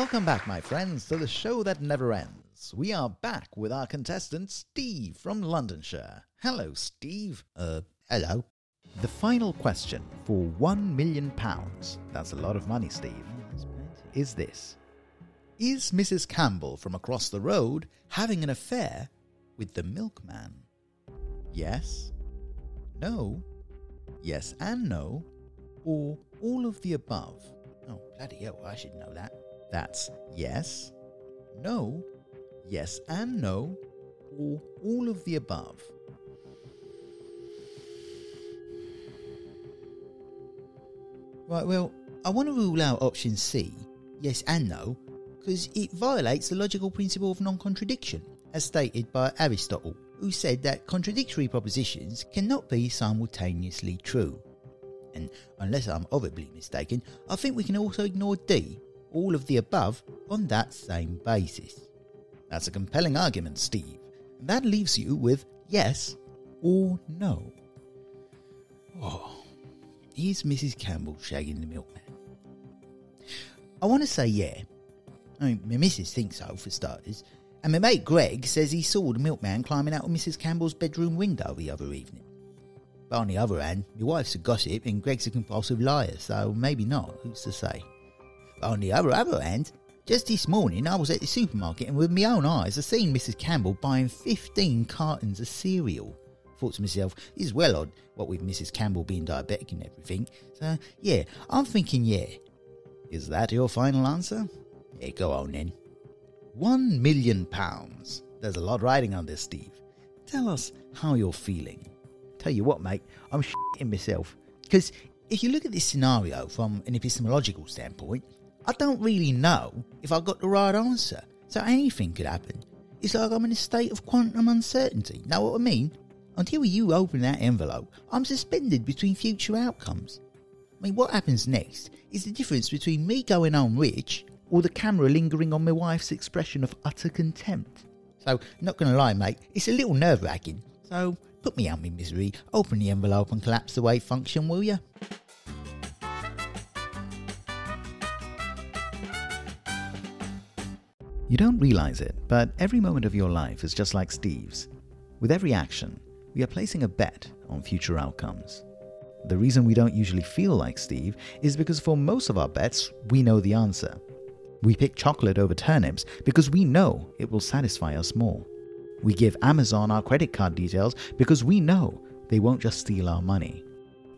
Welcome back, my friends, to the show that never ends. We are back with our contestant, Steve from Londonshire. Hello, Steve. Uh, hello. The final question for one million pounds, that's a lot of money, Steve, is this. Is Mrs. Campbell from across the road having an affair with the milkman? Yes, no, yes and no, or all of the above? Oh, bloody hell, I should know that. That's yes, no, yes and no, or all of the above. Right, well, I want to rule out option C, yes and no, because it violates the logical principle of non contradiction, as stated by Aristotle, who said that contradictory propositions cannot be simultaneously true. And unless I'm horribly mistaken, I think we can also ignore D, all of the above, on that same basis. That's a compelling argument, Steve. And That leaves you with yes or no. Oh, is Mrs. Campbell shagging the milkman? I want to say yeah. I mean, my missus thinks so, for starters. And my mate Greg says he saw the milkman climbing out of Mrs. Campbell's bedroom window the other evening. But on the other hand, my wife's a gossip and Greg's a compulsive liar, so maybe not, who's to say? On the other, other hand, just this morning I was at the supermarket and with my own eyes I seen Mrs. Campbell buying 15 cartons of cereal. Thought to myself, this is well odd, what with Mrs. Campbell being diabetic and everything. So, yeah, I'm thinking yeah. Is that your final answer? Yeah, go on then. One million pounds. There's a lot riding on this, Steve. Tell us how you're feeling. Tell you what, mate, I'm shitting myself. Because if you look at this scenario from an epistemological standpoint, I don't really know if I got the right answer. So anything could happen. It's like I'm in a state of quantum uncertainty. Know what I mean? Until you open that envelope, I'm suspended between future outcomes. I mean, what happens next is the difference between me going home rich or the camera lingering on my wife's expression of utter contempt. So, not gonna lie, mate, it's a little nerve wracking. So, put me out my misery, open the envelope and collapse the wave function, will you? You don't realize it, but every moment of your life is just like Steve's. With every action, we are placing a bet on future outcomes. The reason we don't usually feel like Steve is because for most of our bets, we know the answer. We pick chocolate over turnips because we know it will satisfy us more. We give Amazon our credit card details because we know they won't just steal our money.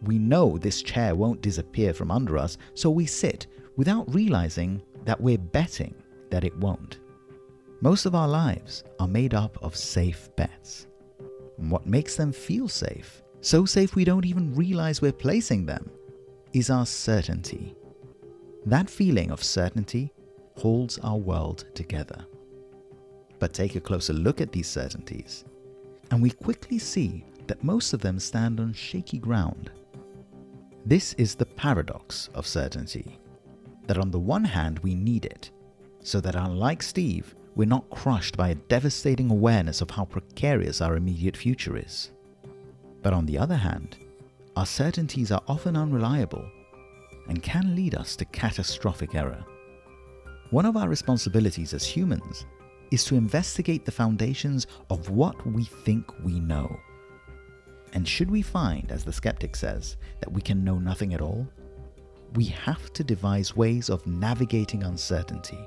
We know this chair won't disappear from under us, so we sit without realizing that we're betting that it won't. Most of our lives are made up of safe bets. And what makes them feel safe, so safe we don't even realize we're placing them, is our certainty. That feeling of certainty holds our world together. But take a closer look at these certainties, and we quickly see that most of them stand on shaky ground. This is the paradox of certainty that on the one hand we need it, so that unlike Steve, we're not crushed by a devastating awareness of how precarious our immediate future is. But on the other hand, our certainties are often unreliable and can lead us to catastrophic error. One of our responsibilities as humans is to investigate the foundations of what we think we know. And should we find, as the skeptic says, that we can know nothing at all, we have to devise ways of navigating uncertainty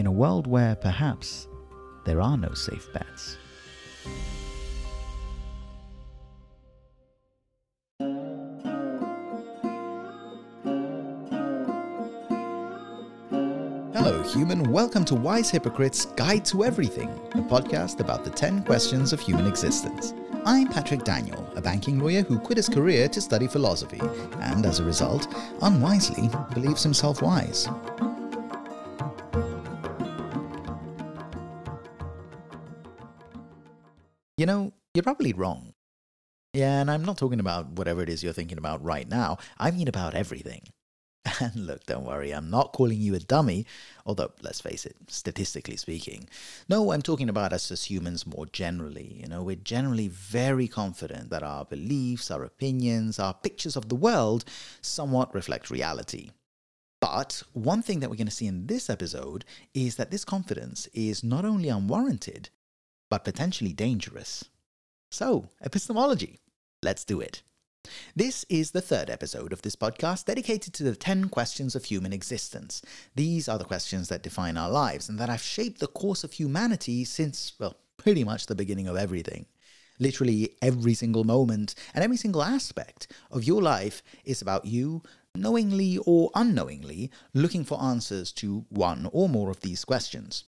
in a world where perhaps there are no safe bets. Hello, human. Welcome to Wise Hypocrites Guide to Everything, a podcast about the 10 questions of human existence. I'm Patrick Daniel, a banking lawyer who quit his career to study philosophy, and as a result, unwisely believes himself wise. You know, you're probably wrong. Yeah, and I'm not talking about whatever it is you're thinking about right now. I mean about everything. And look, don't worry, I'm not calling you a dummy, although, let's face it, statistically speaking. No, I'm talking about us as humans more generally. You know, we're generally very confident that our beliefs, our opinions, our pictures of the world somewhat reflect reality. But one thing that we're going to see in this episode is that this confidence is not only unwarranted, but potentially dangerous. So, epistemology. Let's do it. This is the third episode of this podcast dedicated to the 10 questions of human existence. These are the questions that define our lives and that have shaped the course of humanity since, well, pretty much the beginning of everything. Literally every single moment and every single aspect of your life is about you, knowingly or unknowingly, looking for answers to one or more of these questions.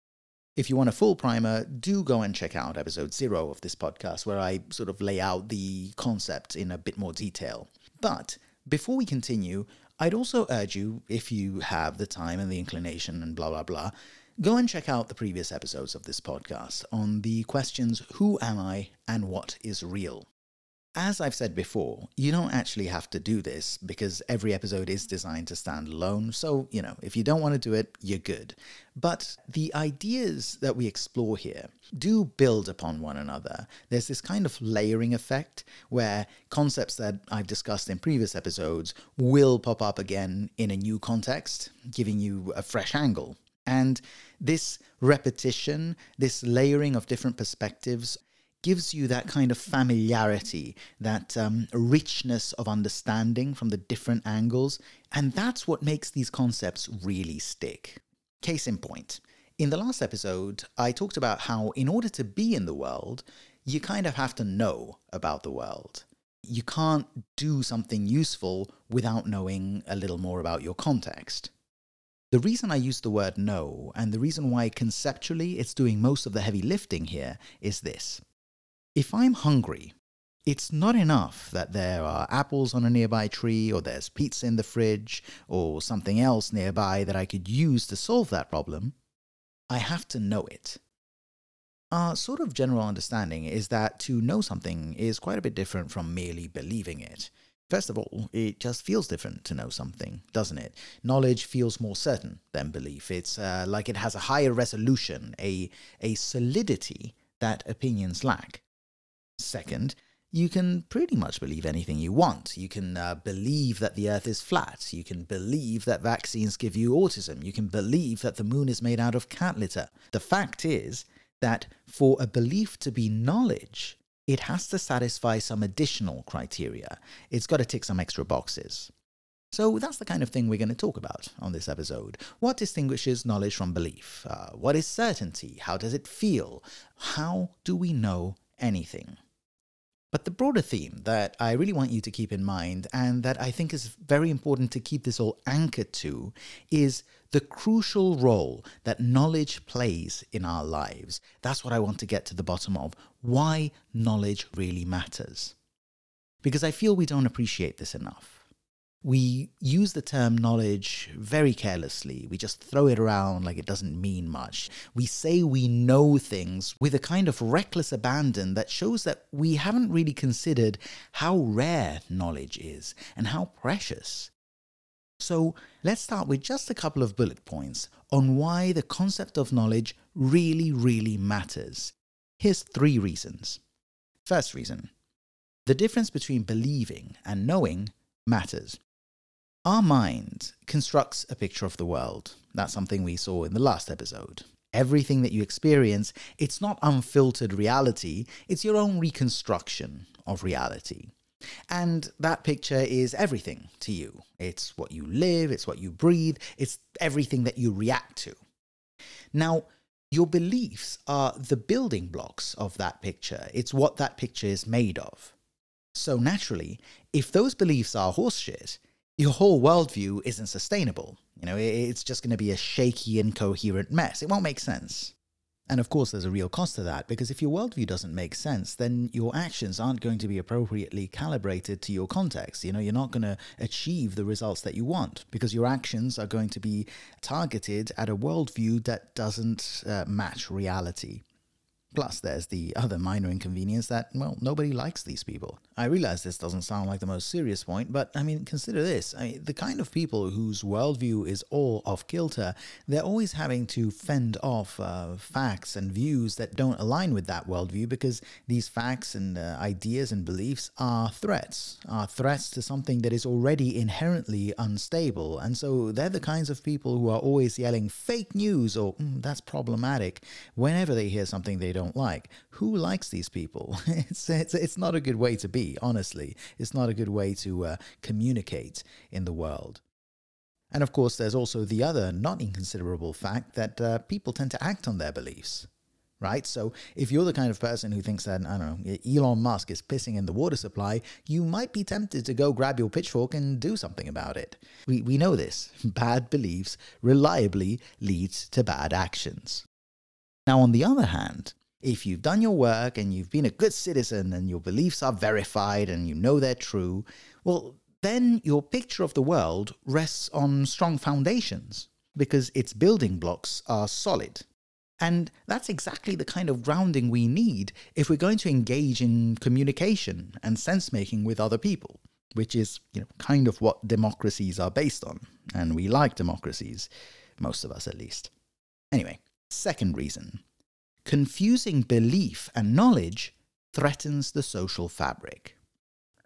If you want a full primer, do go and check out episode zero of this podcast, where I sort of lay out the concept in a bit more detail. But before we continue, I'd also urge you, if you have the time and the inclination and blah, blah, blah, go and check out the previous episodes of this podcast on the questions Who am I and what is real? As I've said before, you don't actually have to do this because every episode is designed to stand alone. So, you know, if you don't want to do it, you're good. But the ideas that we explore here do build upon one another. There's this kind of layering effect where concepts that I've discussed in previous episodes will pop up again in a new context, giving you a fresh angle. And this repetition, this layering of different perspectives, gives you that kind of familiarity, that um, richness of understanding from the different angles. And that's what makes these concepts really stick. Case in point. In the last episode, I talked about how, in order to be in the world, you kind of have to know about the world. You can't do something useful without knowing a little more about your context. The reason I use the word know, and the reason why conceptually it's doing most of the heavy lifting here, is this. If I'm hungry, it's not enough that there are apples on a nearby tree, or there's pizza in the fridge, or something else nearby that I could use to solve that problem. I have to know it. Our sort of general understanding is that to know something is quite a bit different from merely believing it. First of all, it just feels different to know something, doesn't it? Knowledge feels more certain than belief. It's uh, like it has a higher resolution, a, a solidity that opinions lack. Second, you can pretty much believe anything you want. You can uh, believe that the earth is flat. You can believe that vaccines give you autism. You can believe that the moon is made out of cat litter. The fact is that for a belief to be knowledge, it has to satisfy some additional criteria. It's got to tick some extra boxes. So that's the kind of thing we're going to talk about on this episode. What distinguishes knowledge from belief? Uh, what is certainty? How does it feel? How do we know anything? But the broader theme that I really want you to keep in mind, and that I think is very important to keep this all anchored to, is the crucial role that knowledge plays in our lives. That's what I want to get to the bottom of why knowledge really matters. Because I feel we don't appreciate this enough we use the term knowledge very carelessly. We just throw it around like it doesn't mean much. We say we know things with a kind of reckless abandon that shows that we haven't really considered how rare knowledge is and how precious. So let's start with just a couple of bullet points on why the concept of knowledge really, really matters. Here's three reasons. First reason the difference between believing and knowing matters. Our mind constructs a picture of the world. That's something we saw in the last episode. Everything that you experience, it's not unfiltered reality, it's your own reconstruction of reality. And that picture is everything to you. It's what you live, it's what you breathe, it's everything that you react to. Now, your beliefs are the building blocks of that picture, it's what that picture is made of. So, naturally, if those beliefs are horseshit, your whole worldview isn't sustainable. You know, it's just going to be a shaky, incoherent mess. It won't make sense. And of course, there's a real cost to that because if your worldview doesn't make sense, then your actions aren't going to be appropriately calibrated to your context. You know, you're not going to achieve the results that you want because your actions are going to be targeted at a worldview that doesn't uh, match reality. Plus, there's the other minor inconvenience that, well, nobody likes these people. I realize this doesn't sound like the most serious point, but I mean, consider this. I mean, the kind of people whose worldview is all off kilter, they're always having to fend off uh, facts and views that don't align with that worldview because these facts and uh, ideas and beliefs are threats, are threats to something that is already inherently unstable. And so they're the kinds of people who are always yelling fake news or mm, that's problematic whenever they hear something they don't don't like. Who likes these people? it's, it's, it's not a good way to be, honestly. It's not a good way to uh, communicate in the world. And of course, there's also the other not inconsiderable fact that uh, people tend to act on their beliefs, right? So if you're the kind of person who thinks that, I don't know, Elon Musk is pissing in the water supply, you might be tempted to go grab your pitchfork and do something about it. We, we know this. Bad beliefs reliably leads to bad actions. Now, on the other hand, if you've done your work and you've been a good citizen and your beliefs are verified and you know they're true, well, then your picture of the world rests on strong foundations because its building blocks are solid. And that's exactly the kind of grounding we need if we're going to engage in communication and sense making with other people, which is, you know, kind of what democracies are based on. And we like democracies, most of us at least. Anyway, second reason confusing belief and knowledge threatens the social fabric.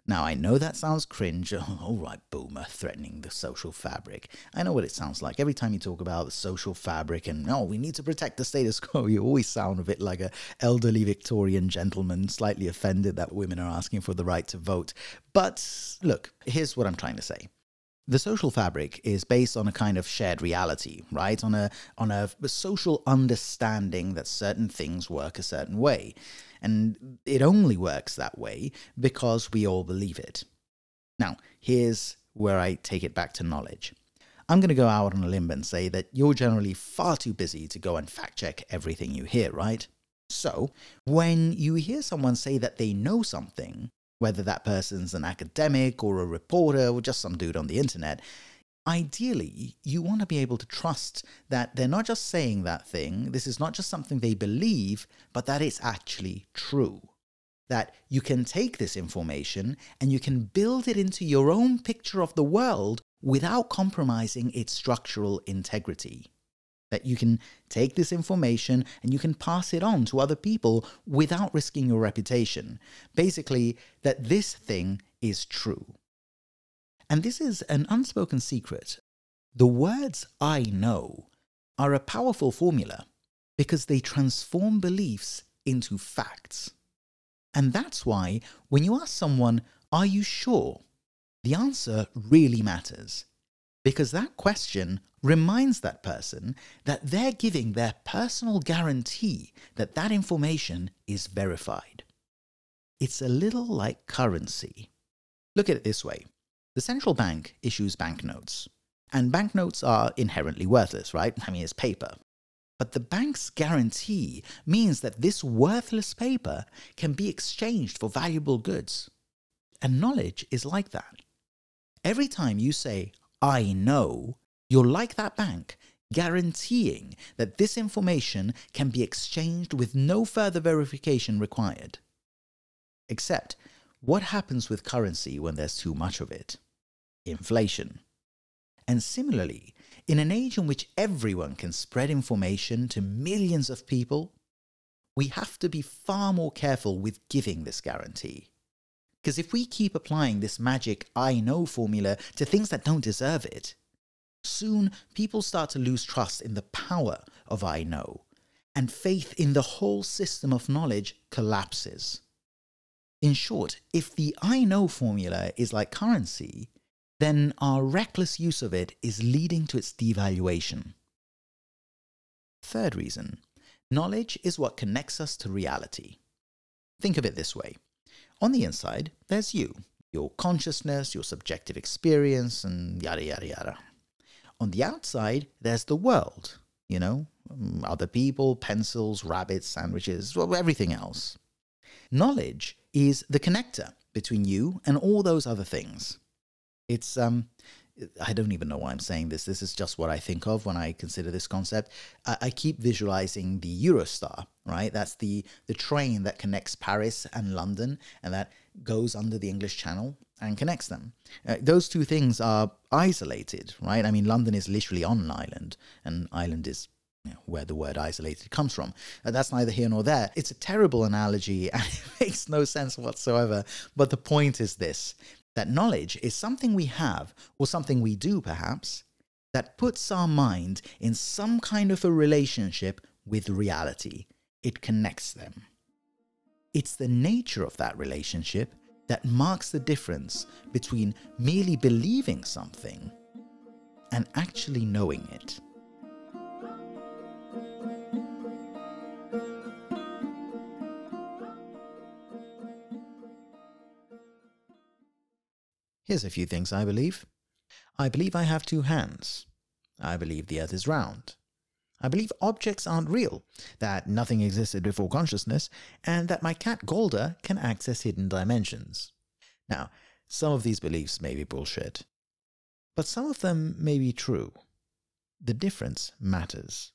Now, I know that sounds cringe. All right, boomer, threatening the social fabric. I know what it sounds like. Every time you talk about the social fabric and, oh, we need to protect the status quo, you always sound a bit like an elderly Victorian gentleman, slightly offended that women are asking for the right to vote. But look, here's what I'm trying to say the social fabric is based on a kind of shared reality, right? On a on a, a, social understanding that certain things work a certain way. And it only works that way because we all believe it. Now, here's where I take it back to knowledge. I'm going to go out on a limb and say that you're generally far too busy to go and fact check everything you hear, right? So, when you hear someone say that they know something, whether that person's an academic or a reporter or just some dude on the internet, ideally, you want to be able to trust that they're not just saying that thing, this is not just something they believe, but that it's actually true. That you can take this information and you can build it into your own picture of the world without compromising its structural integrity that you can take this information and you can pass it on to other people without risking your reputation. Basically, that this thing is true. And this is an unspoken secret. The words I know are a powerful formula because they transform beliefs into facts. And that's why when you ask someone, Are you sure? the answer really matters because that question reminds that person that they're giving their personal guarantee that that information is verified. It's a little like currency. Look at it this way the central bank issues banknotes, and banknotes are inherently worthless, right? I mean, it's paper. But the bank's guarantee means that this worthless paper can be exchanged for valuable goods. And knowledge is like that. Every time you say, I know, you're like that bank, guaranteeing that this information can be exchanged with no further verification required. Except, what happens with currency when there's too much of it? Inflation. And similarly, in an age in which everyone can spread information to millions of people, we have to be far more careful with giving this guarantee. Because if we keep applying this magic I know formula to things that don't deserve it, soon people start to lose trust in the power of I know, and faith in the whole system of knowledge collapses. In short, if the I know formula is like currency, then our reckless use of it is leading to its devaluation. Third reason knowledge is what connects us to reality. Think of it this way on the inside, there's you, your consciousness, your subjective experience, and yada, yada, yada. On the outside, there's the world, you know, mm, other people, pencils, rabbits, sandwiches, well, everything else. Knowledge is the connector between you and all those other things. It's, um, I don't even know why I'm saying this. This is just what I think of when I consider this concept. I, I keep visualizing the Eurostar, right? That's the the train that connects Paris and London, and that goes under the English Channel and connects them. Uh, those two things are isolated, right? I mean, London is literally on an island, and island is where the word isolated comes from. Uh, that's neither here nor there. It's a terrible analogy and it makes no sense whatsoever. But the point is this that knowledge is something we have, or something we do perhaps, that puts our mind in some kind of a relationship with reality. It connects them. It's the nature of that relationship that marks the difference between merely believing something and actually knowing it. Here's a few things I believe. I believe I have two hands. I believe the earth is round. I believe objects aren't real, that nothing existed before consciousness, and that my cat Golda can access hidden dimensions. Now, some of these beliefs may be bullshit, but some of them may be true. The difference matters.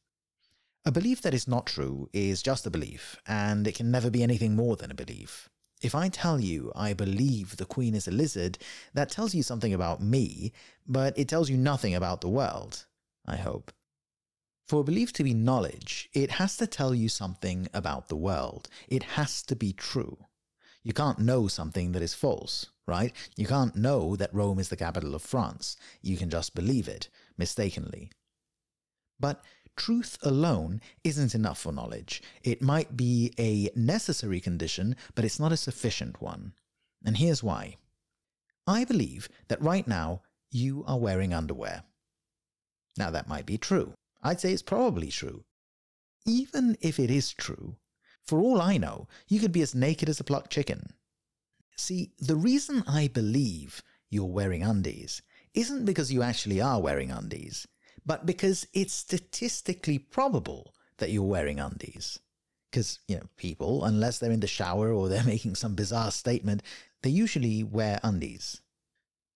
A belief that is not true is just a belief, and it can never be anything more than a belief. If I tell you I believe the queen is a lizard, that tells you something about me, but it tells you nothing about the world, I hope. For a belief to be knowledge, it has to tell you something about the world. It has to be true. You can't know something that is false, right? You can't know that Rome is the capital of France. You can just believe it, mistakenly. But truth alone isn't enough for knowledge. It might be a necessary condition, but it's not a sufficient one. And here's why. I believe that right now you are wearing underwear. Now, that might be true. I'd say it's probably true. Even if it is true, for all I know, you could be as naked as a plucked chicken. See, the reason I believe you're wearing undies isn't because you actually are wearing undies but because it's statistically probable that you're wearing undies. Because, you know, people, unless they're in the shower or they're making some bizarre statement, they usually wear undies.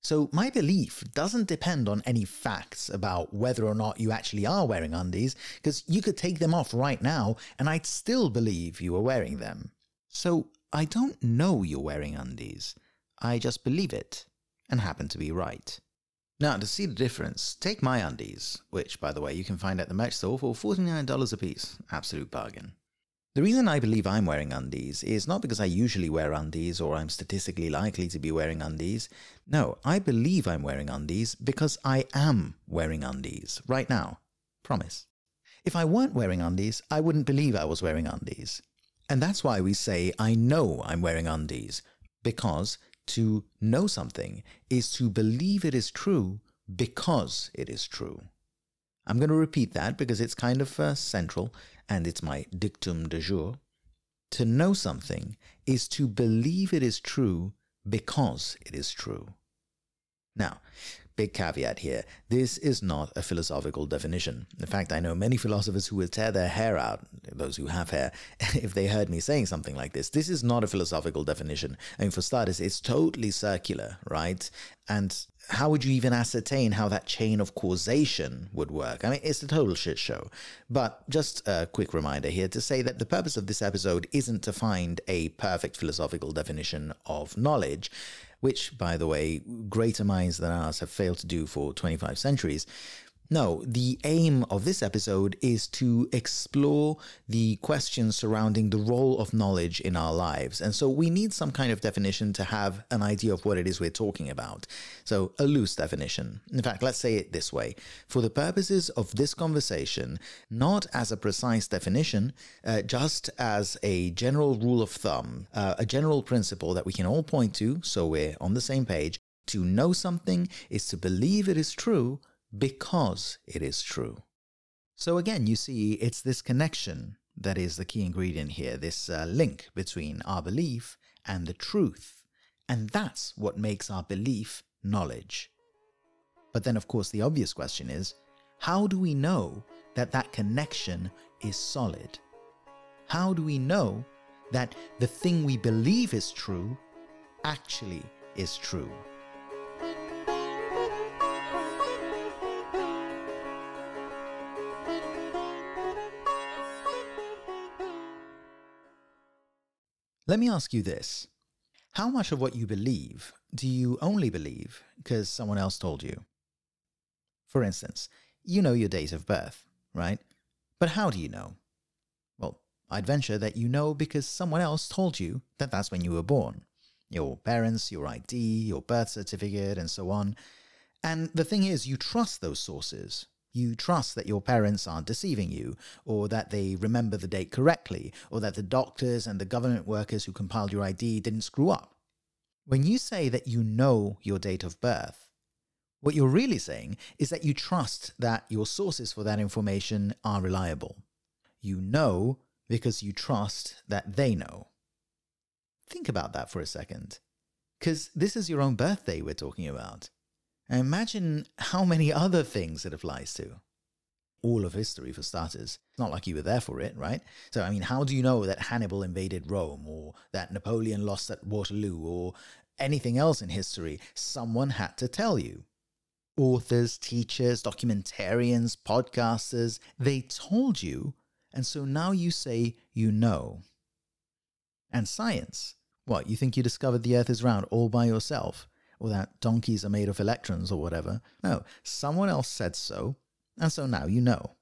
So my belief doesn't depend on any facts about whether or not you actually are wearing undies, because you could take them off right now and I'd still believe you were wearing them. So I don't know you're wearing undies. I just believe it and happen to be right. Now, to see the difference, take my undies, which, by the way, you can find at the merch store for $49 a piece. Absolute bargain. The reason I believe I'm wearing undies is not because I usually wear undies or I'm statistically likely to be wearing undies. No, I believe I'm wearing undies because I am wearing undies right now. Promise. If I weren't wearing undies, I wouldn't believe I was wearing undies. And that's why we say I know I'm wearing undies, because to know something is to believe it is true because it is true. I'm going to repeat that because it's kind of uh, central and it's my dictum de jour. To know something is to believe it is true because it is true. Now, Big caveat here this is not a philosophical definition. In fact, I know many philosophers who will tear their hair out, those who have hair, if they heard me saying something like this. This is not a philosophical definition. I mean, for starters, it's totally circular, right? And how would you even ascertain how that chain of causation would work? I mean, it's a total shit show. But just a quick reminder here to say that the purpose of this episode isn't to find a perfect philosophical definition of knowledge which, by the way, greater minds than ours have failed to do for 25 centuries. No, the aim of this episode is to explore the questions surrounding the role of knowledge in our lives. And so we need some kind of definition to have an idea of what it is we're talking about. So, a loose definition. In fact, let's say it this way for the purposes of this conversation, not as a precise definition, uh, just as a general rule of thumb, uh, a general principle that we can all point to so we're on the same page. To know something is to believe it is true because it is true. So again, you see, it's this connection that is the key ingredient here, this uh, link between our belief and the truth. And that's what makes our belief knowledge. But then, of course, the obvious question is how do we know that that connection is solid? How do we know that the thing we believe is true actually is true? Let me ask you this How much of what you believe do you only believe because someone else told you? For instance, you know your date of birth, right? But how do you know? Well, I'd venture that you know because someone else told you that that's when you were born. Your parents, your ID, your birth certificate, and so on. And the thing is, you trust those sources. You trust that your parents aren't deceiving you, or that they remember the date correctly, or that the doctors and the government workers who compiled your ID didn't screw up. When you say that you know your date of birth, what you're really saying is that you trust that your sources for that information are reliable. You know because you trust that they know. Think about that for a second. Because this is your own birthday we're talking about. Imagine how many other things it applies to. All of history, for starters. It's not like you were there for it, right? So, I mean, how do you know that Hannibal invaded Rome, or that Napoleon lost at Waterloo, or anything else in history? Someone had to tell you. Authors, teachers, documentarians, podcasters, they told you, and so now you say you know. And science. What, you think you discovered the earth is round all by yourself? Or that donkeys are made of electrons or whatever. No, someone else said so, and so now you know.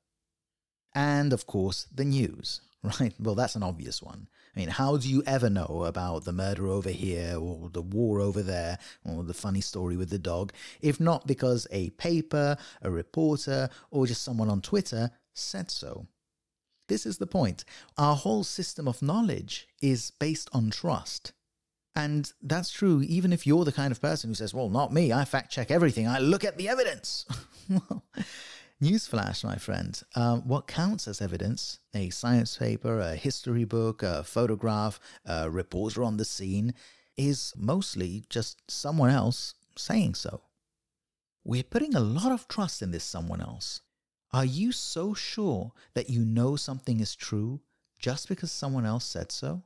And of course, the news, right? Well, that's an obvious one. I mean, how do you ever know about the murder over here, or the war over there, or the funny story with the dog, if not because a paper, a reporter, or just someone on Twitter said so? This is the point. Our whole system of knowledge is based on trust. And that's true even if you're the kind of person who says, well, not me, I fact check everything, I look at the evidence. well, newsflash, my friend. Um, what counts as evidence, a science paper, a history book, a photograph, a reporter on the scene, is mostly just someone else saying so. We're putting a lot of trust in this someone else. Are you so sure that you know something is true just because someone else said so?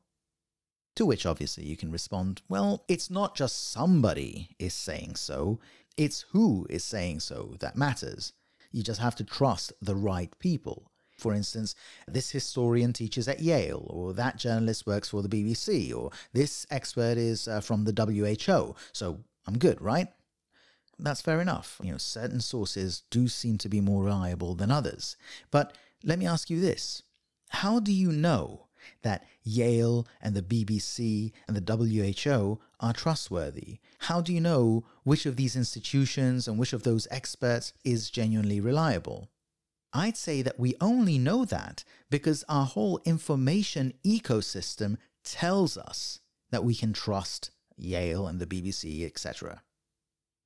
To which obviously you can respond, well, it's not just somebody is saying so, it's who is saying so that matters. You just have to trust the right people. For instance, this historian teaches at Yale, or that journalist works for the BBC, or this expert is uh, from the WHO, so I'm good, right? That's fair enough. You know, certain sources do seem to be more reliable than others. But let me ask you this How do you know that Yale and the BBC and the WHO are trustworthy? How do you know which of these institutions and which of those experts is genuinely reliable? I'd say that we only know that because our whole information ecosystem tells us that we can trust Yale and the BBC, etc.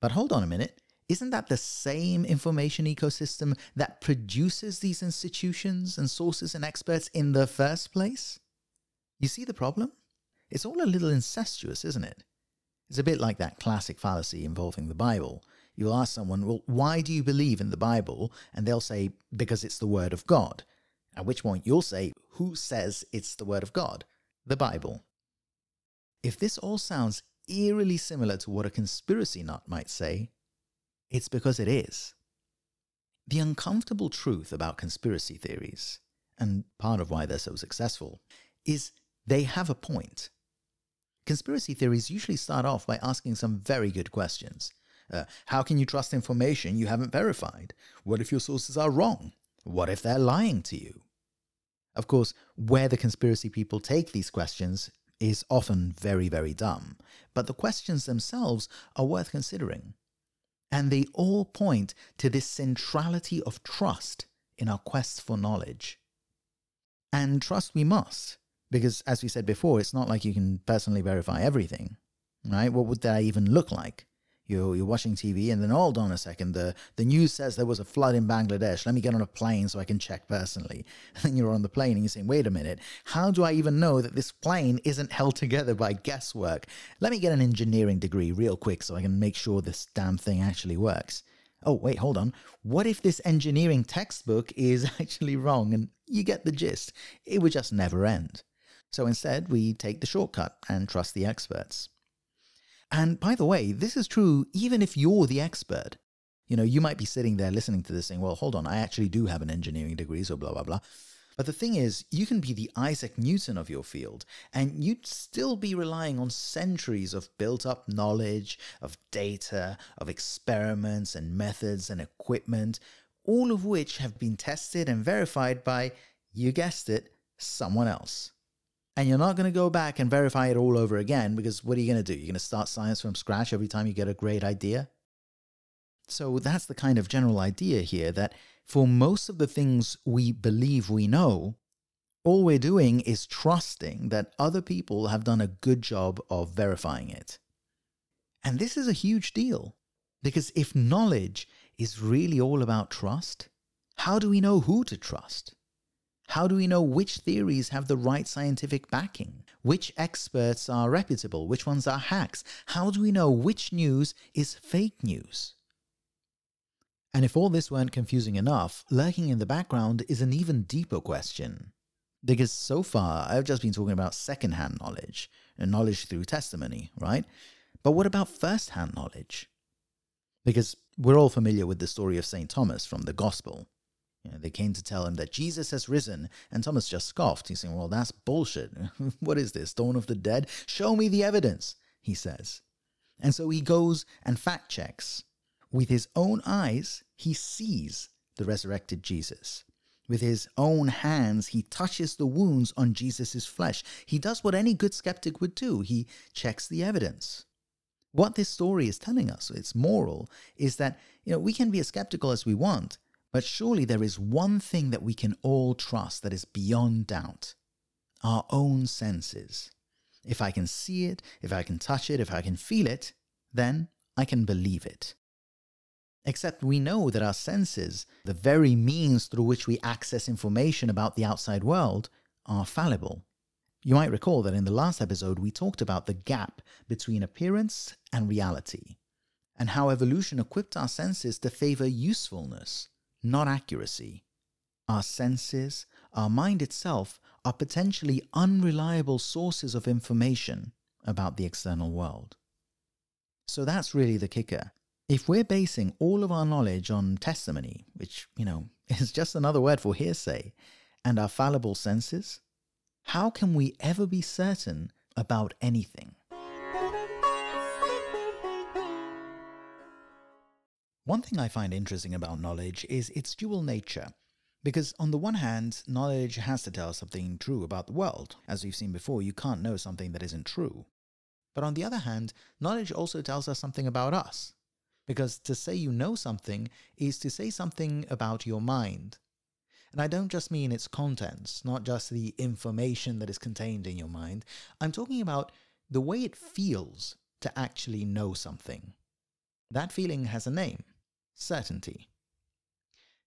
But hold on a minute. Isn't that the same information ecosystem that produces these institutions and sources and experts in the first place? You see the problem? It's all a little incestuous, isn't it? It's a bit like that classic fallacy involving the Bible. You'll ask someone, Well, why do you believe in the Bible? And they'll say, Because it's the Word of God. At which point you'll say, Who says it's the Word of God? The Bible. If this all sounds eerily similar to what a conspiracy nut might say, it's because it is. The uncomfortable truth about conspiracy theories, and part of why they're so successful, is they have a point. Conspiracy theories usually start off by asking some very good questions. Uh, how can you trust information you haven't verified? What if your sources are wrong? What if they're lying to you? Of course, where the conspiracy people take these questions is often very, very dumb, but the questions themselves are worth considering. And they all point to this centrality of trust in our quest for knowledge. And trust we must, because as we said before, it's not like you can personally verify everything, right? What would that even look like? You're, you're watching TV and then hold on a second, the, the news says there was a flood in Bangladesh. Let me get on a plane so I can check personally. And then you're on the plane and you're saying, wait a minute, how do I even know that this plane isn't held together by guesswork? Let me get an engineering degree real quick so I can make sure this damn thing actually works. Oh, wait, hold on. What if this engineering textbook is actually wrong? And you get the gist. It would just never end. So instead, we take the shortcut and trust the experts. And by the way, this is true even if you're the expert. You know, you might be sitting there listening to this saying, well, hold on, I actually do have an engineering degree, so blah, blah, blah. But the thing is, you can be the Isaac Newton of your field, and you'd still be relying on centuries of built up knowledge, of data, of experiments and methods and equipment, all of which have been tested and verified by, you guessed it, someone else. And you're not going to go back and verify it all over again because what are you going to do? You're going to start science from scratch every time you get a great idea? So that's the kind of general idea here that for most of the things we believe we know, all we're doing is trusting that other people have done a good job of verifying it. And this is a huge deal because if knowledge is really all about trust, how do we know who to trust? How do we know which theories have the right scientific backing? Which experts are reputable? Which ones are hacks? How do we know which news is fake news? And if all this weren't confusing enough, lurking in the background is an even deeper question. Because so far, I've just been talking about second-hand knowledge and knowledge through testimony, right? But what about first-hand knowledge? Because we're all familiar with the story of St. Thomas from the Gospel. You know, they came to tell him that Jesus has risen, and Thomas just scoffed. He's saying, Well, that's bullshit. what is this? Dawn of the dead? Show me the evidence, he says. And so he goes and fact checks with his own eyes, he sees the resurrected Jesus. With his own hands, he touches the wounds on Jesus' flesh. He does what any good skeptic would do he checks the evidence. What this story is telling us, its moral, is that you know we can be as skeptical as we want, but surely there is one thing that we can all trust that is beyond doubt our own senses. If I can see it, if I can touch it, if I can feel it, then I can believe it. Except we know that our senses, the very means through which we access information about the outside world, are fallible. You might recall that in the last episode we talked about the gap between appearance and reality, and how evolution equipped our senses to favor usefulness, not accuracy. Our senses, our mind itself, are potentially unreliable sources of information about the external world. So that's really the kicker. If we're basing all of our knowledge on testimony, which, you know, is just another word for hearsay, and our fallible senses, how can we ever be certain about anything? One thing I find interesting about knowledge is its dual nature. Because on the one hand, knowledge has to tell us something true about the world. As we've seen before, you can't know something that isn't true. But on the other hand, knowledge also tells us something about us. Because to say you know something is to say something about your mind. And I don't just mean its contents, not just the information that is contained in your mind. I'm talking about the way it feels to actually know something. That feeling has a name certainty.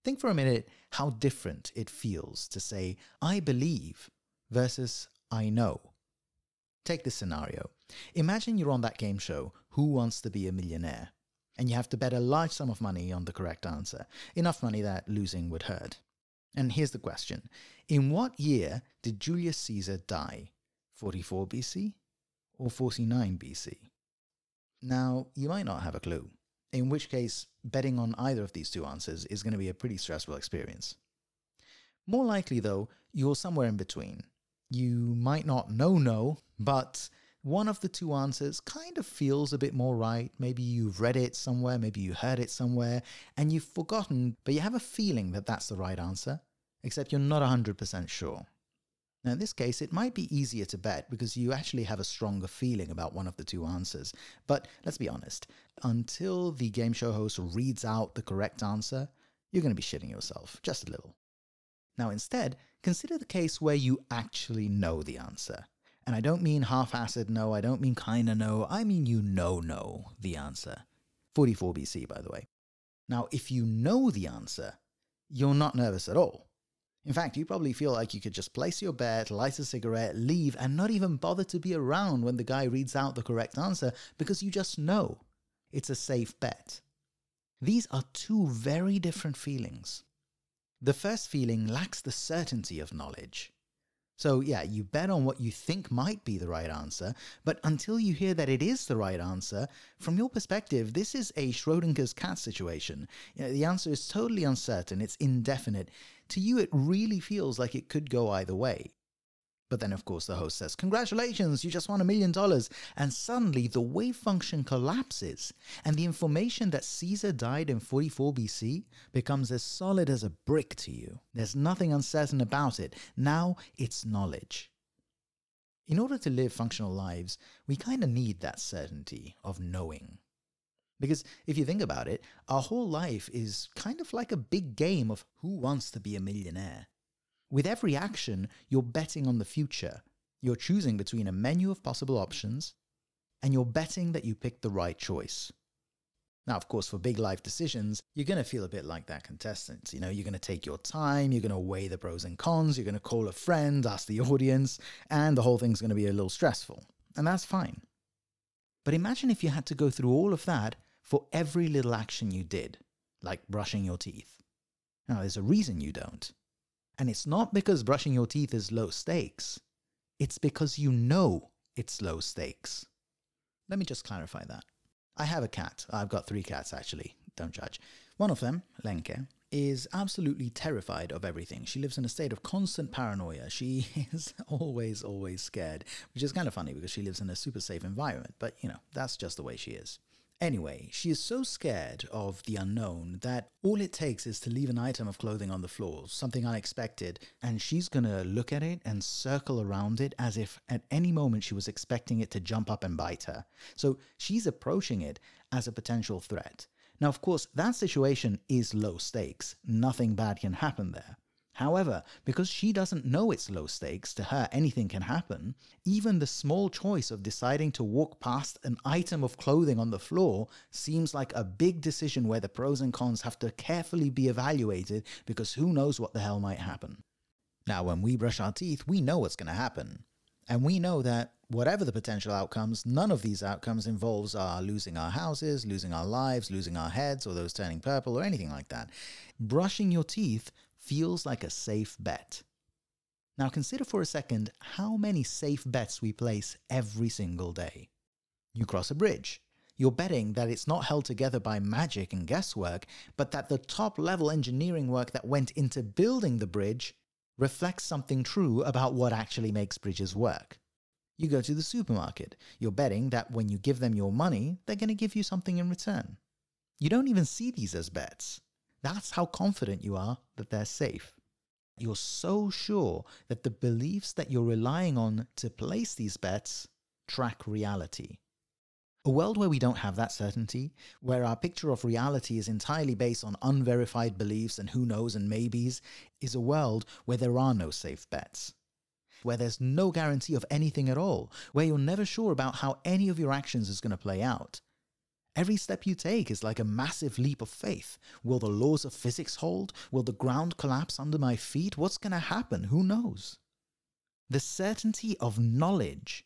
Think for a minute how different it feels to say, I believe versus I know. Take this scenario. Imagine you're on that game show, Who Wants to Be a Millionaire? and you have to bet a large sum of money on the correct answer, enough money that losing would hurt. And here's the question In what year did Julius Caesar die? 44 BC or 49 BC? Now, you might not have a clue, in which case, betting on either of these two answers is going to be a pretty stressful experience. More likely, though, you're somewhere in between. You might not know no, but one of the two answers kind of feels a bit more right. Maybe you've read it somewhere, maybe you heard it somewhere, and you've forgotten, but you have a feeling that that's the right answer, except you're not 100% sure. Now, in this case, it might be easier to bet because you actually have a stronger feeling about one of the two answers. But let's be honest, until the game show host reads out the correct answer, you're going to be shitting yourself, just a little. Now, instead, consider the case where you actually know the answer. And I don't mean half assed no, I don't mean kinda no, I mean you know no, the answer. 44 BC, by the way. Now, if you know the answer, you're not nervous at all. In fact, you probably feel like you could just place your bet, light a cigarette, leave, and not even bother to be around when the guy reads out the correct answer because you just know it's a safe bet. These are two very different feelings. The first feeling lacks the certainty of knowledge, So, yeah, you bet on what you think might be the right answer, but until you hear that it is the right answer, from your perspective, this is a Schrodinger's cat situation. You know, the answer is totally uncertain, it's indefinite. To you, it really feels like it could go either way. But then, of course, the host says, Congratulations, you just won a million dollars. And suddenly the wave function collapses, and the information that Caesar died in 44 BC becomes as solid as a brick to you. There's nothing uncertain about it. Now it's knowledge. In order to live functional lives, we kind of need that certainty of knowing. Because if you think about it, our whole life is kind of like a big game of who wants to be a millionaire. With every action, you're betting on the future. You're choosing between a menu of possible options, and you're betting that you picked the right choice. Now, of course, for big life decisions, you're going to feel a bit like that contestant. You know, you're going to take your time, you're going to weigh the pros and cons, you're going to call a friend, ask the audience, and the whole thing's going to be a little stressful. And that's fine. But imagine if you had to go through all of that for every little action you did, like brushing your teeth. Now, there's a reason you don't. And it's not because brushing your teeth is low stakes, it's because you know it's low stakes. Let me just clarify that. I have a cat. I've got three cats actually. Don't judge. One of them, Lenke, is absolutely terrified of everything. She lives in a state of constant paranoia. She is always, always scared, which is kind of funny because she lives in a super safe environment, but you know, that's just the way she is. Anyway, she is so scared of the unknown that all it takes is to leave an item of clothing on the floor, something unexpected, and she's gonna look at it and circle around it as if at any moment she was expecting it to jump up and bite her. So she's approaching it as a potential threat. Now, of course, that situation is low stakes. Nothing bad can happen there. However, because she doesn't know it's low stakes, to her anything can happen, even the small choice of deciding to walk past an item of clothing on the floor seems like a big decision where the pros and cons have to carefully be evaluated because who knows what the hell might happen. Now, when we brush our teeth, we know what's going to happen. And we know that whatever the potential outcomes, none of these outcomes involves our losing our houses, losing our lives, losing our heads, or those turning purple, or anything like that. Brushing your teeth feels like a safe bet. Now consider for a second how many safe bets we place every single day. You cross a bridge. You're betting that it's not held together by magic and guesswork, but that the top level engineering work that went into building the bridge reflects something true about what actually makes bridges work. You go to the supermarket. You're betting that when you give them your money, they're going to give you something in return. You don't even see these as bets. That's how confident you are that they're safe. You're so sure that the beliefs that you're relying on to place these bets track reality. A world where we don't have that certainty, where our picture of reality is entirely based on unverified beliefs and who knows and maybes, is a world where there are no safe bets. Where there's no guarantee of anything at all, where you're never sure about how any of your actions is going to play out. Every step you take is like a massive leap of faith. Will the laws of physics hold? Will the ground collapse under my feet? What's going to happen? Who knows? The certainty of knowledge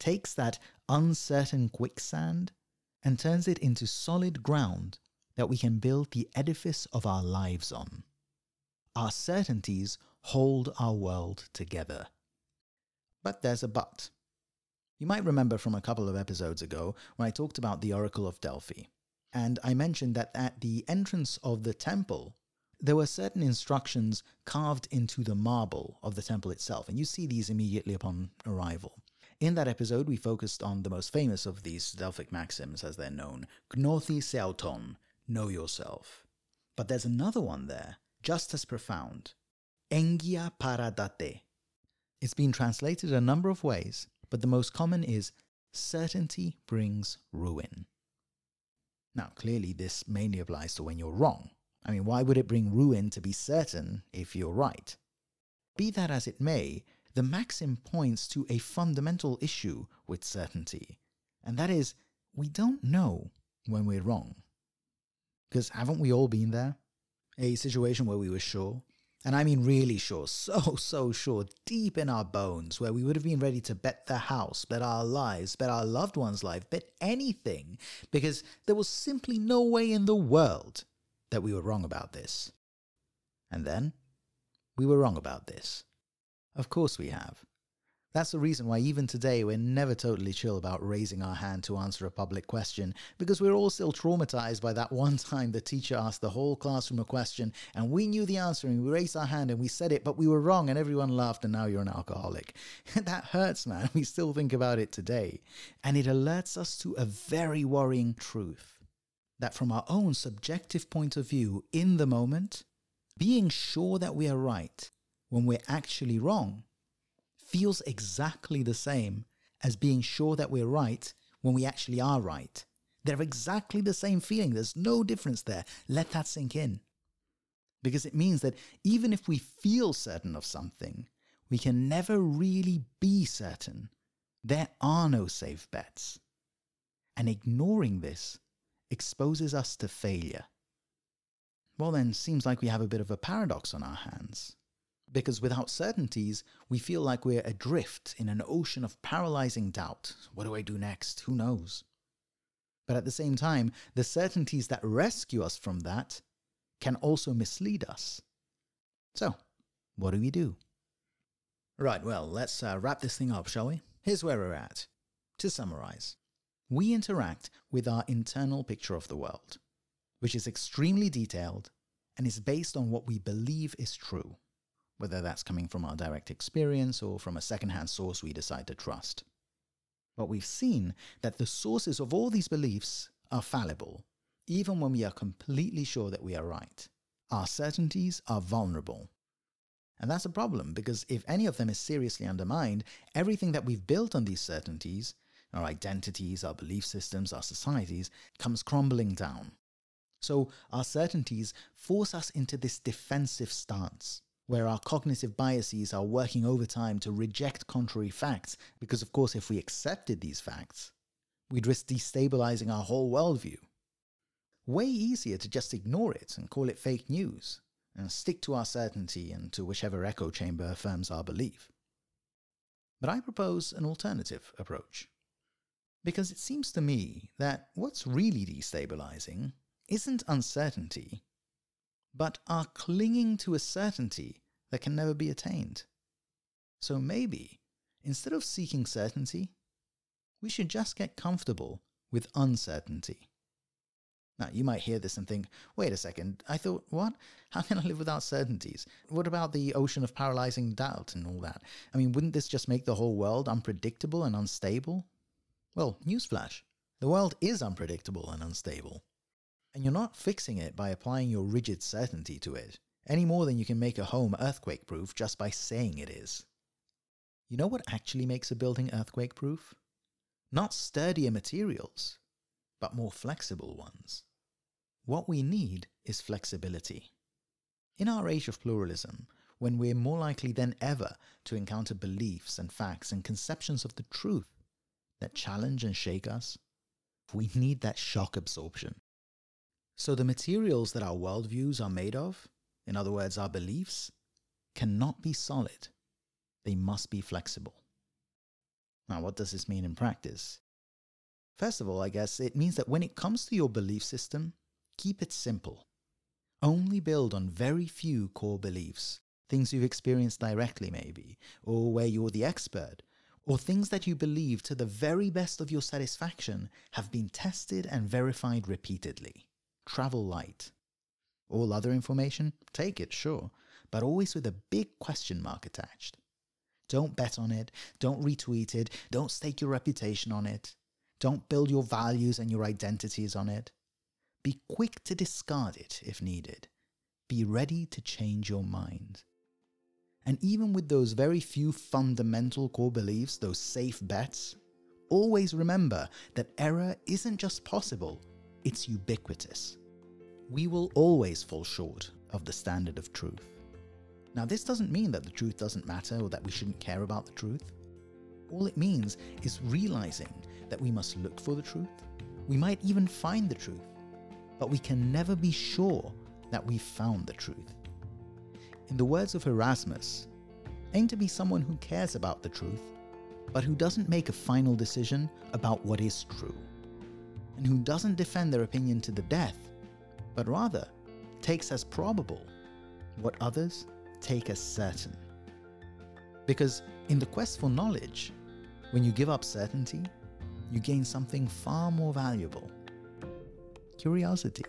takes that uncertain quicksand and turns it into solid ground that we can build the edifice of our lives on. Our certainties hold our world together. But there's a but. You might remember from a couple of episodes ago when I talked about the Oracle of Delphi. And I mentioned that at the entrance of the temple, there were certain instructions carved into the marble of the temple itself, and you see these immediately upon arrival. In that episode, we focused on the most famous of these Delphic maxims, as they're known Gnothi Seauton, know yourself. But there's another one there, just as profound Engia Paradate. It's been translated a number of ways, but the most common is certainty brings ruin. Now, clearly, this mainly applies to when you're wrong. I mean, why would it bring ruin to be certain if you're right? Be that as it may, the maxim points to a fundamental issue with certainty, and that is we don't know when we're wrong. Because haven't we all been there? A situation where we were sure, and I mean really sure, so, so sure, deep in our bones, where we would have been ready to bet the house, bet our lives, bet our loved one's life, bet anything, because there was simply no way in the world that we were wrong about this. And then, we were wrong about this. Of course we have. That's the reason why even today we're never totally chill about raising our hand to answer a public question, because we're all still traumatized by that one time the teacher asked the whole classroom a question and we knew the answer and we raised our hand and we said it, but we were wrong and everyone laughed and now you're an alcoholic. that hurts, man. We still think about it today. And it alerts us to a very worrying truth that from our own subjective point of view in the moment, being sure that we are right when we're actually wrong feels exactly the same as being sure that we're right when we actually are right. They're exactly the same feeling. There's no difference there. Let that sink in. Because it means that even if we feel certain of something, we can never really be certain. There are no safe bets. And ignoring this exposes us to failure. Well, then, seems like we have a bit of a paradox on our hands. Because without certainties, we feel like we're adrift in an ocean of paralyzing doubt. What do I do next? Who knows? But at the same time, the certainties that rescue us from that can also mislead us. So, what do we do? Right, well, let's uh, wrap this thing up, shall we? Here's where we're at. To summarize, we interact with our internal picture of the world, which is extremely detailed and is based on what we believe is true whether that's coming from our direct experience or from a secondhand source we decide to trust. But we've seen that the sources of all these beliefs are fallible, even when we are completely sure that we are right. Our certainties are vulnerable. And that's a problem because if any of them is seriously undermined, everything that we've built on these certainties, our identities, our belief systems, our societies, comes crumbling down. So our certainties force us into this defensive stance where our cognitive biases are working overtime to reject contrary facts, because of course, if we accepted these facts, we'd risk destabilizing our whole worldview. Way easier to just ignore it and call it fake news, and stick to our certainty and to whichever echo chamber affirms our belief. But I propose an alternative approach. Because it seems to me that what's really destabilizing isn't uncertainty, but are clinging to a certainty that can never be attained. So maybe, instead of seeking certainty, we should just get comfortable with uncertainty. Now, you might hear this and think, wait a second, I thought, what? How can I live without certainties? What about the ocean of paralyzing doubt and all that? I mean, wouldn't this just make the whole world unpredictable and unstable? Well, newsflash the world is unpredictable and unstable. And you're not fixing it by applying your rigid certainty to it, any more than you can make a home earthquake proof just by saying it is. You know what actually makes a building earthquake proof? Not sturdier materials, but more flexible ones. What we need is flexibility. In our age of pluralism, when we're more likely than ever to encounter beliefs and facts and conceptions of the truth that challenge and shake us, we need that shock absorption. So the materials that our worldviews are made of, in other words, our beliefs, cannot be solid. They must be flexible. Now, what does this mean in practice? First of all, I guess it means that when it comes to your belief system, keep it simple. Only build on very few core beliefs, things you've experienced directly, maybe, or where you're the expert, or things that you believe to the very best of your satisfaction have been tested and verified repeatedly travel light. All other information, take it, sure, but always with a big question mark attached. Don't bet on it, don't retweet it, don't stake your reputation on it, don't build your values and your identities on it. Be quick to discard it if needed. Be ready to change your mind. And even with those very few fundamental core beliefs, those safe bets, always remember that error isn't just possible, it's ubiquitous. We will always fall short of the standard of truth. Now, this doesn't mean that the truth doesn't matter or that we shouldn't care about the truth. All it means is realizing that we must look for the truth. We might even find the truth, but we can never be sure that we've found the truth. In the words of Erasmus, aim to be someone who cares about the truth, but who doesn't make a final decision about what is true and who doesn't defend their opinion to the death, but rather takes as probable what others take as certain. Because in the quest for knowledge, when you give up certainty, you gain something far more valuable curiosity.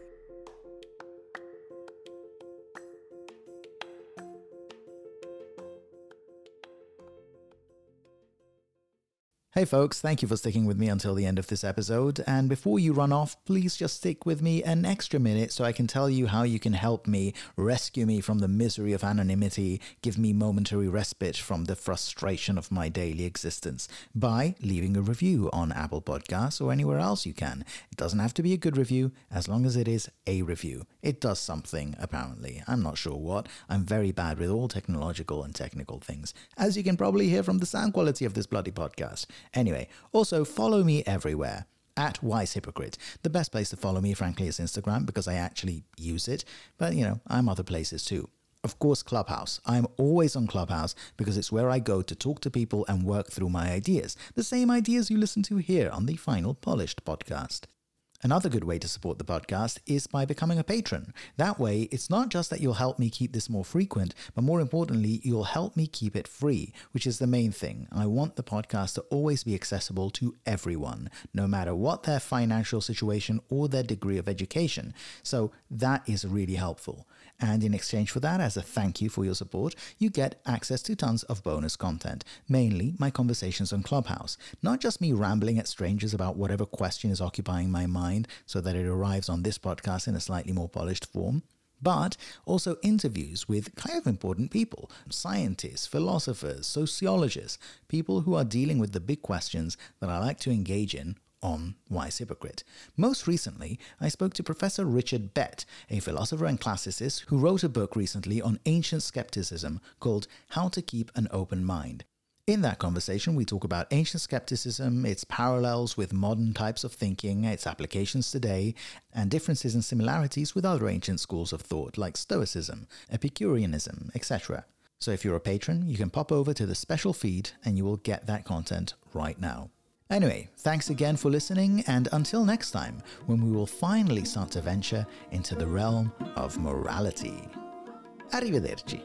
Hey folks, thank you for sticking with me until the end of this episode. And before you run off, please just stick with me an extra minute so I can tell you how you can help me, rescue me from the misery of anonymity, give me momentary respite from the frustration of my daily existence by leaving a review on Apple Podcasts or anywhere else you can. It doesn't have to be a good review as long as it is a review. It does something, apparently. I'm not sure what. I'm very bad with all technological and technical things, as you can probably hear from the sound quality of this bloody podcast. Anyway, also follow me everywhere at Wise Hypocrite. The best place to follow me, frankly, is Instagram because I actually use it, but you know, I'm other places too. Of course, Clubhouse. I'm always on Clubhouse because it's where I go to talk to people and work through my ideas. The same ideas you listen to here on the Final Polished podcast. Another good way to support the podcast is by becoming a patron. That way, it's not just that you'll help me keep this more frequent, but more importantly, you'll help me keep it free, which is the main thing. I want the podcast to always be accessible to everyone, no matter what their financial situation or their degree of education. So that is really helpful. And in exchange for that, as a thank you for your support, you get access to tons of bonus content, mainly my conversations on Clubhouse. Not just me rambling at strangers about whatever question is occupying my mind so that it arrives on this podcast in a slightly more polished form but also interviews with kind of important people scientists, philosophers, sociologists, people who are dealing with the big questions that I like to engage in on Wise Hypocrite. Most recently, I spoke to Professor Richard Bett, a philosopher and classicist who wrote a book recently on ancient skepticism called How to Keep an Open Mind. In that conversation, we talk about ancient skepticism, its parallels with modern types of thinking, its applications today, and differences and similarities with other ancient schools of thought like Stoicism, Epicureanism, etc. So if you're a patron, you can pop over to the special feed and you will get that content right now. Anyway, thanks again for listening, and until next time, when we will finally start to venture into the realm of morality. Arrivederci.